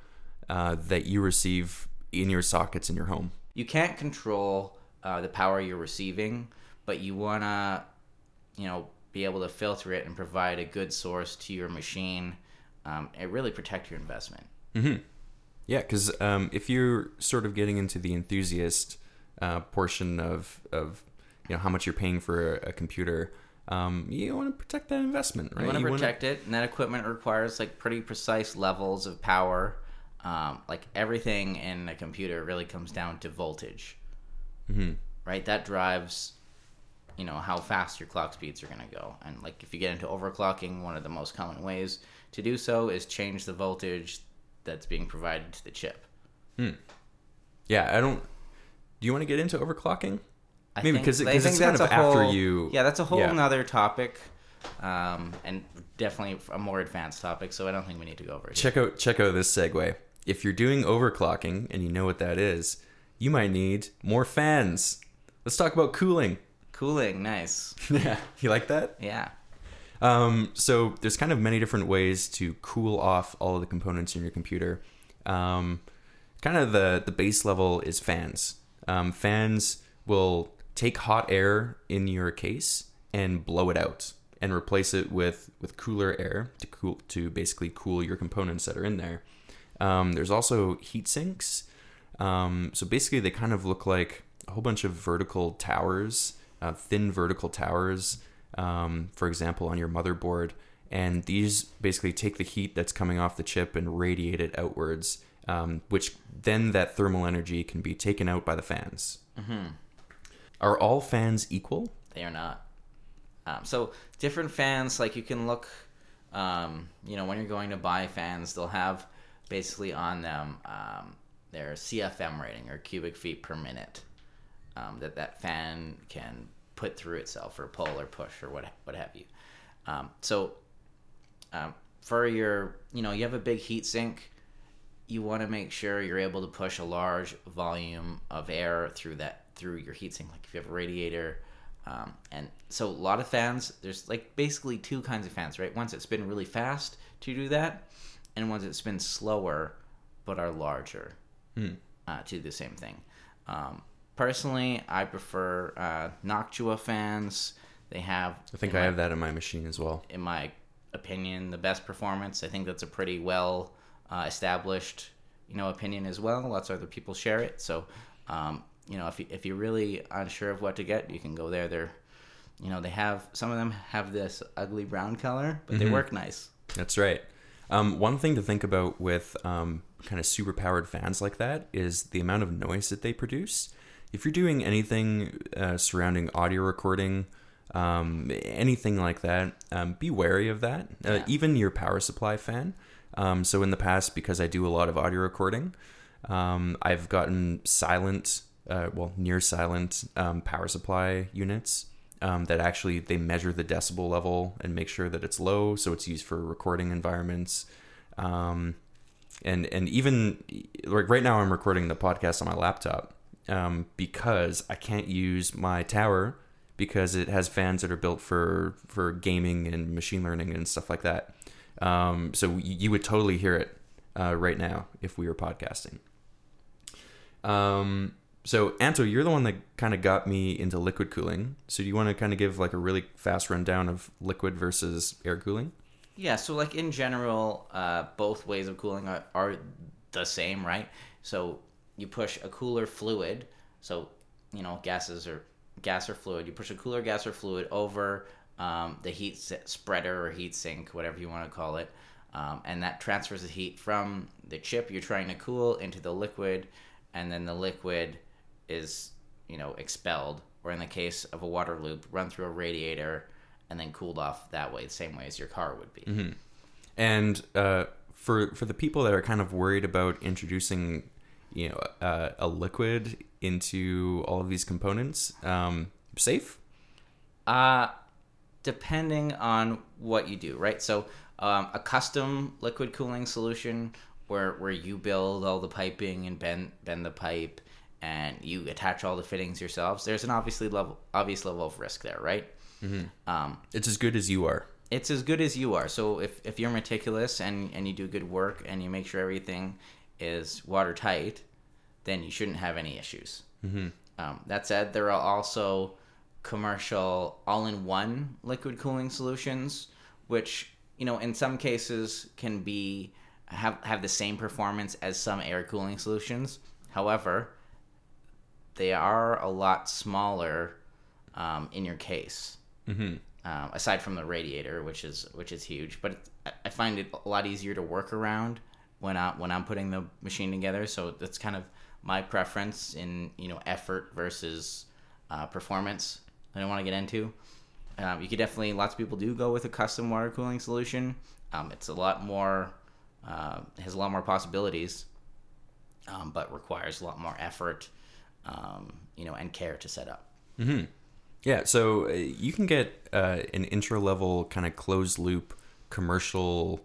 uh, that you receive in your sockets in your home. you can't control uh, the power you're receiving, but you want to, you know, be able to filter it and provide a good source to your machine um, and really protect your investment. Yeah, because um, if you're sort of getting into the enthusiast uh, portion of, of you know how much you're paying for a, a computer, um, you want to protect that investment, right? You want to wanna- protect it, and that equipment requires like pretty precise levels of power. Um, like everything in a computer really comes down to voltage, mm-hmm. right? That drives, you know, how fast your clock speeds are going to go. And like if you get into overclocking, one of the most common ways to do so is change the voltage that's being provided to the chip. Yeah, I don't. Do you want to get into overclocking? I Maybe think- 'cause it- I 'cause think it's kind that's of after whole- you- Yeah, that's a whole yeah. nother topic, um, and definitely a more advanced topic. So I don't think we need to go over it. here. Check out check out this segue. If you're doing overclocking and you know what that is, you might need more fans. Let's talk about cooling. Cooling, nice. Yeah, you like that? Yeah. Um, so there's kind of many different ways to cool off all of the components in your computer. Um, kind of the the base level is fans. Um, fans will take hot air in your case and blow it out and replace it with with cooler air to cool to basically cool your components that are in there. Um, there's also heat sinks. Um, so basically, they kind of look like a whole bunch of vertical towers, uh, thin vertical towers, um, for example, on your motherboard. And these basically take the heat that's coming off the chip and radiate it outwards, um, which then that thermal energy can be taken out by the fans. Are all fans equal? They are not. Um, so different fans, like you can look, um, you know, when you're going to buy fans, they'll have basically on them um, their CFM rating or cubic feet per minute um, that that fan can put through itself or pull or push or what what have you. Um, so um, for your, you know, you have a big heat sink. You want to make sure you're able to push a large volume of air through that through your heat sink. Like if you have a radiator, um, and so a lot of fans. There's like basically two kinds of fans, right? Ones that spin really fast to do that, and ones that spin slower but are larger uh, to do the same thing. Um, personally, I prefer uh, Noctua fans. They have I think I my- have that in my machine as well. in my opinion, the best performance. I think that's a pretty well uh, established, you know, opinion as well. Lots of other people share it. So, um, you know, if you, if you're really unsure of what to get, you can go there. They're, you know, they have some of them have this ugly brown color, but they work nice. That's right. Um, one thing to think about with um, kind of super powered fans like that is the amount of noise that they produce. If you're doing anything uh, surrounding audio recording, um, anything like that, um, be wary of that. Uh, Yeah. Even your power supply fan. Um, so in the past, because I do a lot of audio recording, um, I've gotten silent, uh, well, near silent um, power supply units um, that actually they measure the decibel level and make sure that it's low, so it's used for recording environments. Um, and and even like right now, I'm recording the podcast on my laptop um, because I can't use my tower because it has fans that are built for for gaming and machine learning and stuff like that. Um, so you, would totally hear it uh, right now if we were podcasting. Um, so Anto, you're the one that kind of got me into liquid cooling. So do you want to kind of give like a really fast rundown of liquid versus air cooling? Yeah, so like in general, uh, both ways of cooling are, are the same, right? So you push a cooler fluid, so you know gases or gas or fluid. You push a cooler gas or fluid over um, the heat spreader or heat sink, whatever you want to call it, um, and that transfers the heat from the chip you're trying to cool into the liquid, and then the liquid is you know expelled, or in the case of a water loop, run through a radiator and then cooled off that way, the same way as your car would be. And uh, for for the people that are kind of worried about introducing, you know, uh, a liquid into all of these components, um, safe. Uh, depending on what you do, right? So, um, a custom liquid cooling solution where where you build all the piping and bend bend the pipe and you attach all the fittings yourselves. There's an obviously level obvious level of risk there, right? Um, It's as good as you are. it's as good as you are. So if, if you're meticulous and, and you do good work and you make sure everything is watertight, then you shouldn't have any issues. Mm-hmm. Um, that said, there are also commercial all-in-one liquid cooling solutions, which you know in some cases can be have have the same performance as some air cooling solutions. However, they are a lot smaller um, in your case. um, aside from the radiator, which is which is huge. But I find it a lot easier to work around when I when I'm putting the machine together. So that's kind of my preference in you know effort versus uh, performance. I don't want to get into. Um, you could definitely lots of people do go with a custom water cooling solution. Um, it's a lot more uh, has a lot more possibilities, um, but requires a lot more effort, um, you know, and care to set up. Yeah, so uh, you can get uh, an intro level kind of closed loop commercial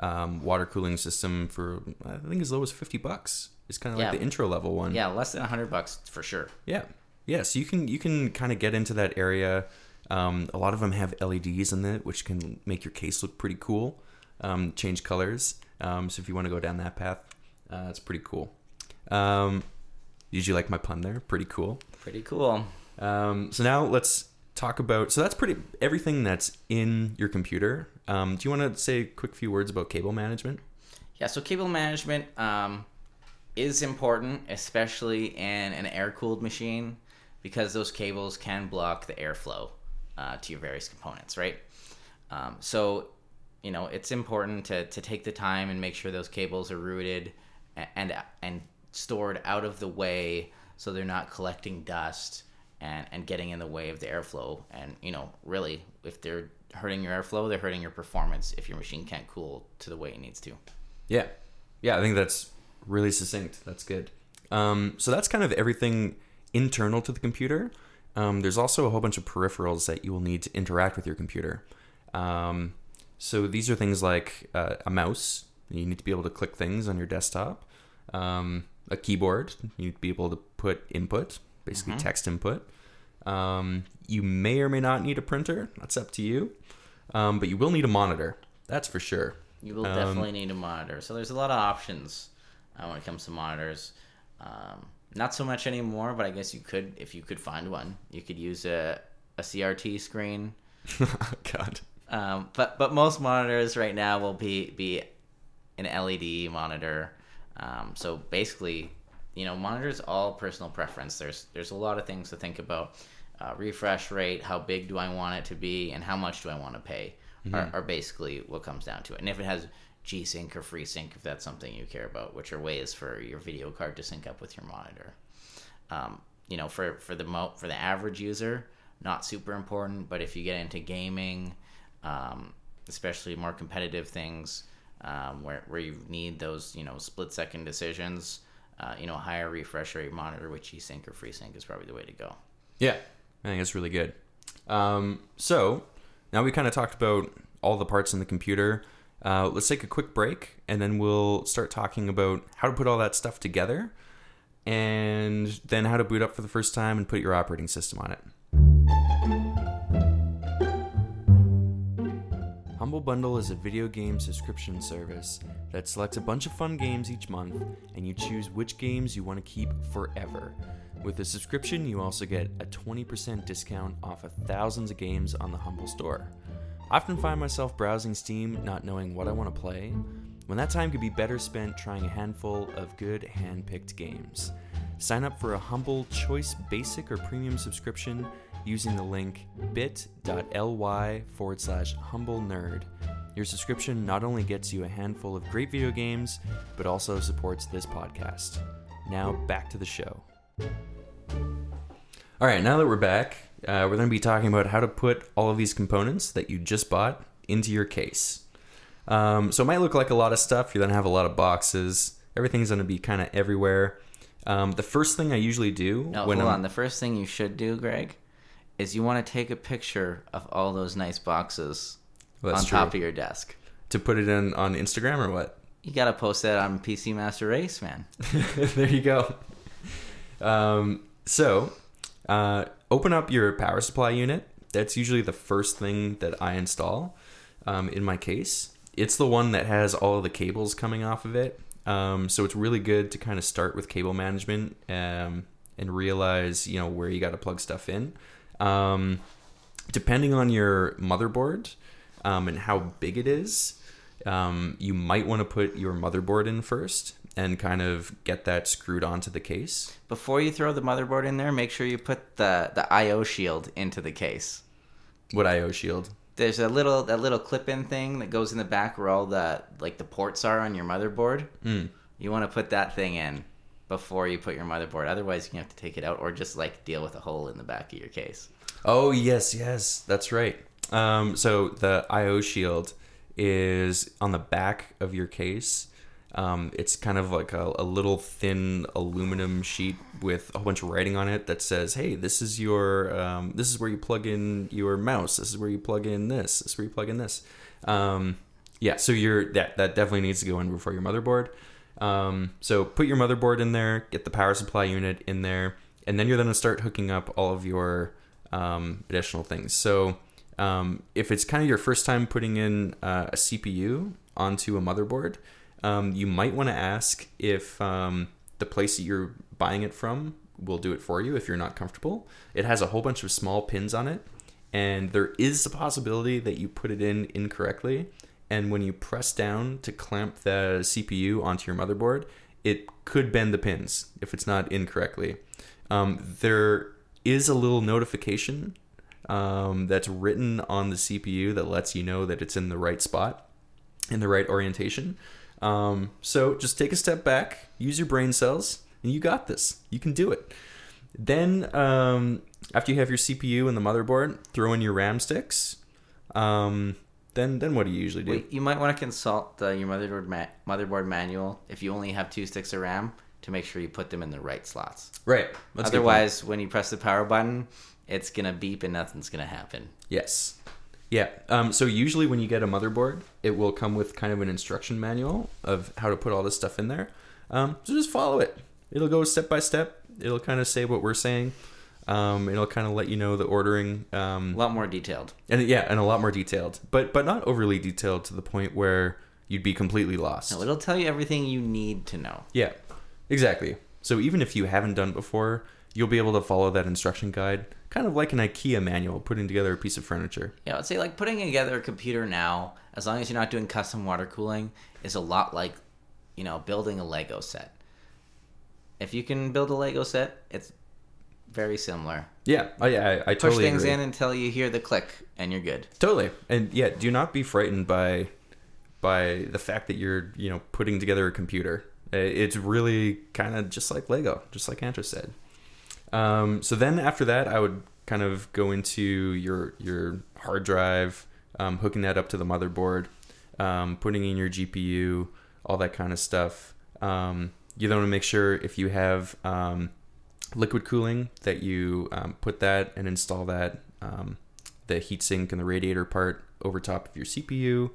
um, water cooling system for I think as low as fifty bucks. It's kind of Yeah. like the intro level one. Yeah, less than hundred bucks for sure. Yeah, yeah. So you can you can kind of get into that area. Um, a lot of them have LEDs in it, which can make your case look pretty cool. Um, change colors. Um, so if you want to go down that path, uh, that's pretty cool. Um, did you like my pun there? Pretty cool. Pretty cool. Um, so now let's talk about. So that's pretty everything that's in your computer. Um, do you want to say a quick few words about cable management? Yeah, so cable management um, is important, especially in an air cooled machine, because those cables can block the airflow uh, to your various components, right? Um, so, you know, it's important to, to take the time and make sure those cables are routed and, and and stored out of the way so they're not collecting dust and, and getting in the way of the airflow. And, you know, really, if they're hurting your airflow, they're hurting your performance if your machine can't cool to the way it needs to. Yeah, yeah. I think that's really succinct. That's good. Um, so that's kind of everything internal to the computer. Um, there's also a whole bunch of peripherals that you will need to interact with your computer. Um, so these are things like uh, a mouse. You need to be able to click things on your desktop. Um, a keyboard. You need to be able to put input, basically text input. Um, you may or may not need a printer. That's up to you. Um, but you will need a monitor. That's for sure. You will Um, definitely need a monitor. So there's a lot of options uh, when it comes to monitors. Um, not so much anymore, but I guess you could, if you could find one, you could use a, a CRT screen. God. Um, but but most monitors right now will be be an LED monitor. Um, so basically, you know, monitors all personal preference. There's there's a lot of things to think about. Uh, refresh rate, how big do I want it to be, and how much do I want to pay, are, are basically what comes down to it. And if it has G Sync or FreeSync, if that's something you care about, which are ways for your video card to sync up with your monitor. Um, you know, for for the mo- for the average user, not super important. But if you get into gaming, um, especially more competitive things, um, where where you need those you know split second decisions, uh, you know, higher refresh rate monitor with G Sync or FreeSync is probably the way to go. Yeah, I think it's really good. Um, so now we kind of talked about all the parts in the computer. Uh, let's take a quick break, and then we'll start talking about how to put all that stuff together, and then how to boot up for the first time and put your operating system on it. Humble Bundle is a video game subscription service that selects a bunch of fun games each month, and you choose which games you want to keep forever. With the subscription, you also get a 20% discount off of thousands of games on the Humble store. I often find myself browsing Steam not knowing what I want to play, when that time could be better spent trying a handful of good hand picked games. Sign up for a Humble Choice Basic or Premium subscription using the link bit.ly forward slash humble nerd. Your subscription not only gets you a handful of great video games, but also supports this podcast. Now back to the show. All right, now that we're back, uh, we're going to be talking about how to put all of these components that you just bought into your case. Um, so it might look like a lot of stuff. You're going to have a lot of boxes. Everything's going to be kind of everywhere. Um, the first thing I usually do No, when hold I'm on. The first thing you should do, Greg, is you want to take a picture of all those nice boxes Well, on top true. of your desk. to put it in on Instagram or what? You gotta post that on PC Master Race, man. there you go. Um, so, uh, open up your power supply unit. That's usually the first thing that I install um, in my case. It's the one that has all of the cables coming off of it. Um, so it's really good to kind of start with cable management um, and realize, you know, where you got to plug stuff in. Um, depending on your motherboard um, and how big it is, um, you might want to put your motherboard in first and kind of get that screwed onto the case. Before you throw the motherboard in there, make sure you put the the I/O shield into the case. What IO Shield? There's a little that little clip-in thing that goes in the back where all the like the ports are on your motherboard. Mm. You want to put that thing in before you put your motherboard. Otherwise, you have to take it out or just like deal with a hole in the back of your case. Oh yes, yes, that's right. Um, so the IO Shield is on the back of your case. Um, it's kind of like a, a little thin aluminum sheet with a whole bunch of writing on it that says, "Hey, this is your um, this is where you plug in your mouse. This is where you plug in this. This is where you plug in this." Um, yeah, so you're that that definitely needs to go in before your motherboard. Um, so put your motherboard in there, get the power supply unit in there, and then you're going to start hooking up all of your um, additional things. So um, if it's kind of your first time putting in uh, a CPU onto a motherboard, um, you might want to ask if um, the place that you're buying it from will do it for you if you're not comfortable. It has a whole bunch of small pins on it, and there is a possibility that you put it in incorrectly. And when you press down to clamp the CPU onto your motherboard, it could bend the pins if it's not incorrectly. Um, there is a little notification um, that's written on the CPU that lets you know that it's in the right spot, in the right orientation. Um, so just take a step back, use your brain cells, and you got this. You can do it. Then, um, after you have your CPU and the motherboard, throw in your RAM sticks. Um, then, then what do you usually do? You might want to consult uh, your motherboard ma- motherboard manual if you only have two sticks of RAM to make sure you put them in the right slots. Right. That's a good point. Otherwise, when you press the power button, it's gonna beep and nothing's gonna happen. Yes. Yeah. Um, so usually when you get a motherboard, it will come with kind of an instruction manual of how to put all this stuff in there. Um, so just follow it. It'll go step by step. It'll kind of say what we're saying. Um, it'll kind of let you know the ordering. Um, A lot more detailed. and yeah, and a lot more detailed, but but not overly detailed to the point where you'd be completely lost. No, it'll tell you everything you need to know. Yeah, exactly. So even if you haven't done it before, you'll be able to follow that instruction guide, kind of like an IKEA manual putting together a piece of furniture. Yeah, I'd say like putting together a computer now, as long as you're not doing custom water cooling, is a lot like, you know, building a Lego set. If you can build a Lego set, it's very similar. Yeah, I, I, I Push totally things agree. in until you hear the click, and you're good. Totally, and yeah, do not be frightened by by the fact that you're you know putting together a computer. It's really kind of just like Lego, just like Andrew said. Um, so then after that, I would kind of go into your your hard drive, um, hooking that up to the motherboard, um, putting in your GPU, all that kind of stuff. Um, you then want to make sure if you have um, liquid cooling that you um, put that and install that um, the heatsink and the radiator part over top of your CPU,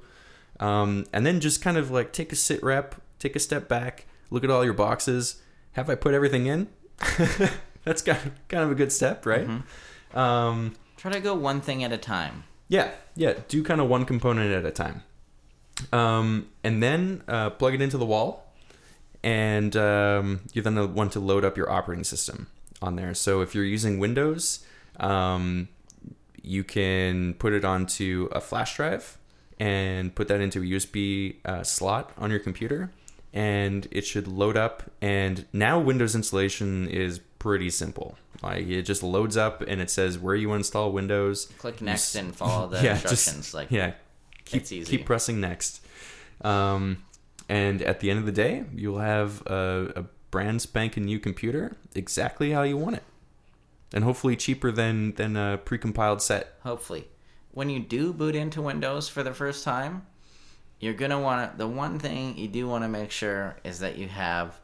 um, and then just kind of like take a sit rep, take a step back, look at all your boxes. Have I put everything in? That's kind of, kind of a good step, right? Um, Try to go one thing at a time. yeah, yeah. Do kind of one component at a time, um, and then uh, plug it into the wall, and um, you then want to load up your operating system on there. So if you're using Windows, um, you can put it onto a flash drive and put that into a USB uh, slot on your computer, and it should load up. And now Windows installation is pretty simple. Like it just loads up and it says where you want to install Windows. Click next s- and follow the yeah, instructions. Just, like yeah, keep it's easy. keep pressing next. Um, and at the end of the day, you'll have a, a brand spanking new computer exactly how you want it, and hopefully cheaper than than a precompiled set. hopefully when you do boot into windows for the first time you're gonna want to the one thing you do want to make sure is that you have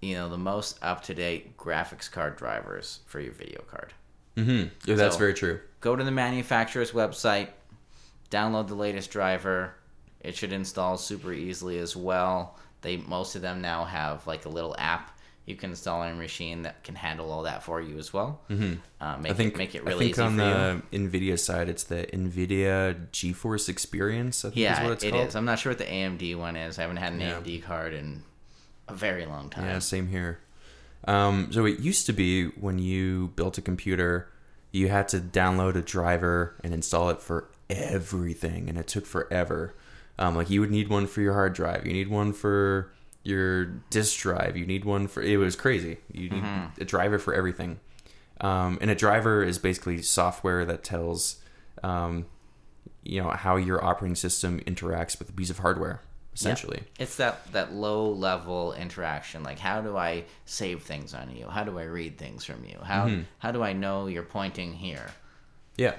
you know the most up-to-date graphics card drivers for your video card Mm-hmm. Yeah, that's So- very true. go to the manufacturer's website download the latest driver it should install super easily as well they most of them now have like a little app you can install on your machine that can handle all that for you as well mm-hmm. uh, make, I think it, make it I really think easy on for you the Nvidia side, it's the Nvidia GeForce Experience. I think is Yeah, what it's it called. is. I'm not sure what the AMD one is. I haven't had an Yeah. AMD card in a very long time. Yeah, same here. Um, so it used to be when you built a computer, you had to download a driver and install it for everything, and it took forever. Um, like you would need one for your hard drive, you need one for your disk drive, you need one for. It was crazy. You need a driver for everything, um, and a driver is basically software that tells um, you know how your operating system interacts with a piece of hardware essentially It's that that low level interaction. Like, how do I save things on you? How do I read things from you? How Mm-hmm. how do I know you're pointing here? Yeah,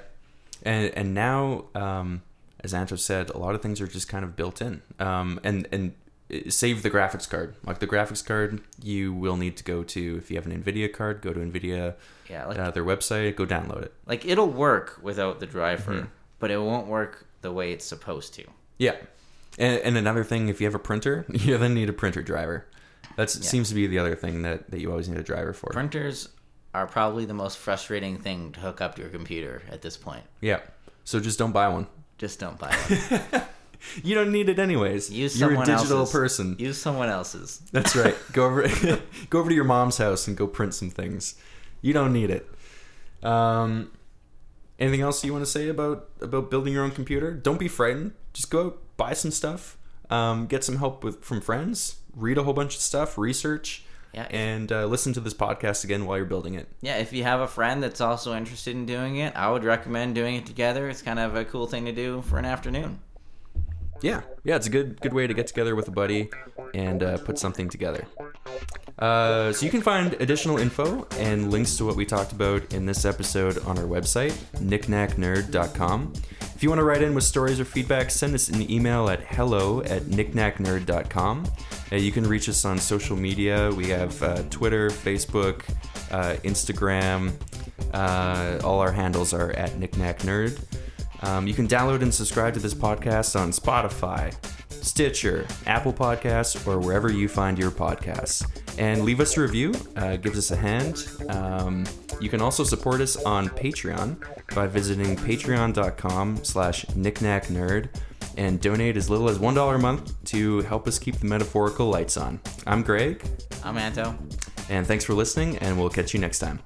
and and now, um, as Anto said, a lot of things are just kind of built in. Um, and and uh, save the graphics card. Like the graphics card, you will need to go to if you have an Nvidia card, go to Nvidia, Yeah, like uh, their website, go download it. like it'll work without the driver, Mm-hmm. but it won't work the way it's supposed to. Yeah, and, and another thing, if you have a printer, you then need a printer driver. That seems to be the other thing that, that you always need a driver for. Printers are probably the most frustrating thing to hook up to your computer at this point. Yeah, so just don't buy one. Just don't buy one. You don't need it anyways. Use. You're a digital else's. person. Use someone else's. That's right. Go over go over to your mom's house and go print some things. You don't need it. Um, anything else you want to say about about building your own computer? Don't be frightened. Just go out, buy some stuff. Um, get some help with from friends. Read a whole bunch of stuff. Research. Yeah, if- And uh, listen to this podcast again while you're building it. Yeah, if you have a friend that's also interested in doing it, I would recommend doing it together. It's kind of a cool thing to do for an afternoon. Yeah, yeah, it's a good good way to get together with a buddy and uh, put something together. Uh, so you can find additional info and links to what we talked about in this episode on our website, knickknacknerd.com. If you want to write in with stories or feedback, send us an email at hello at knickknacknerd.com. You can reach us on social media. We have uh, Twitter, Facebook, uh, Instagram. Uh, all our handles are at knickknacknerd. Um, you can download and subscribe to this podcast on Spotify, Stitcher, Apple Podcasts, or wherever you find your podcasts. And leave us a review, uh, gives us a hand. Um, you can also support us on Patreon by visiting patreon.com slash knickknacknerd and donate as little as $1 a month to help us keep the metaphorical lights on. I'm Greg, I'm Anto. and thanks for listening, and we'll catch you next time.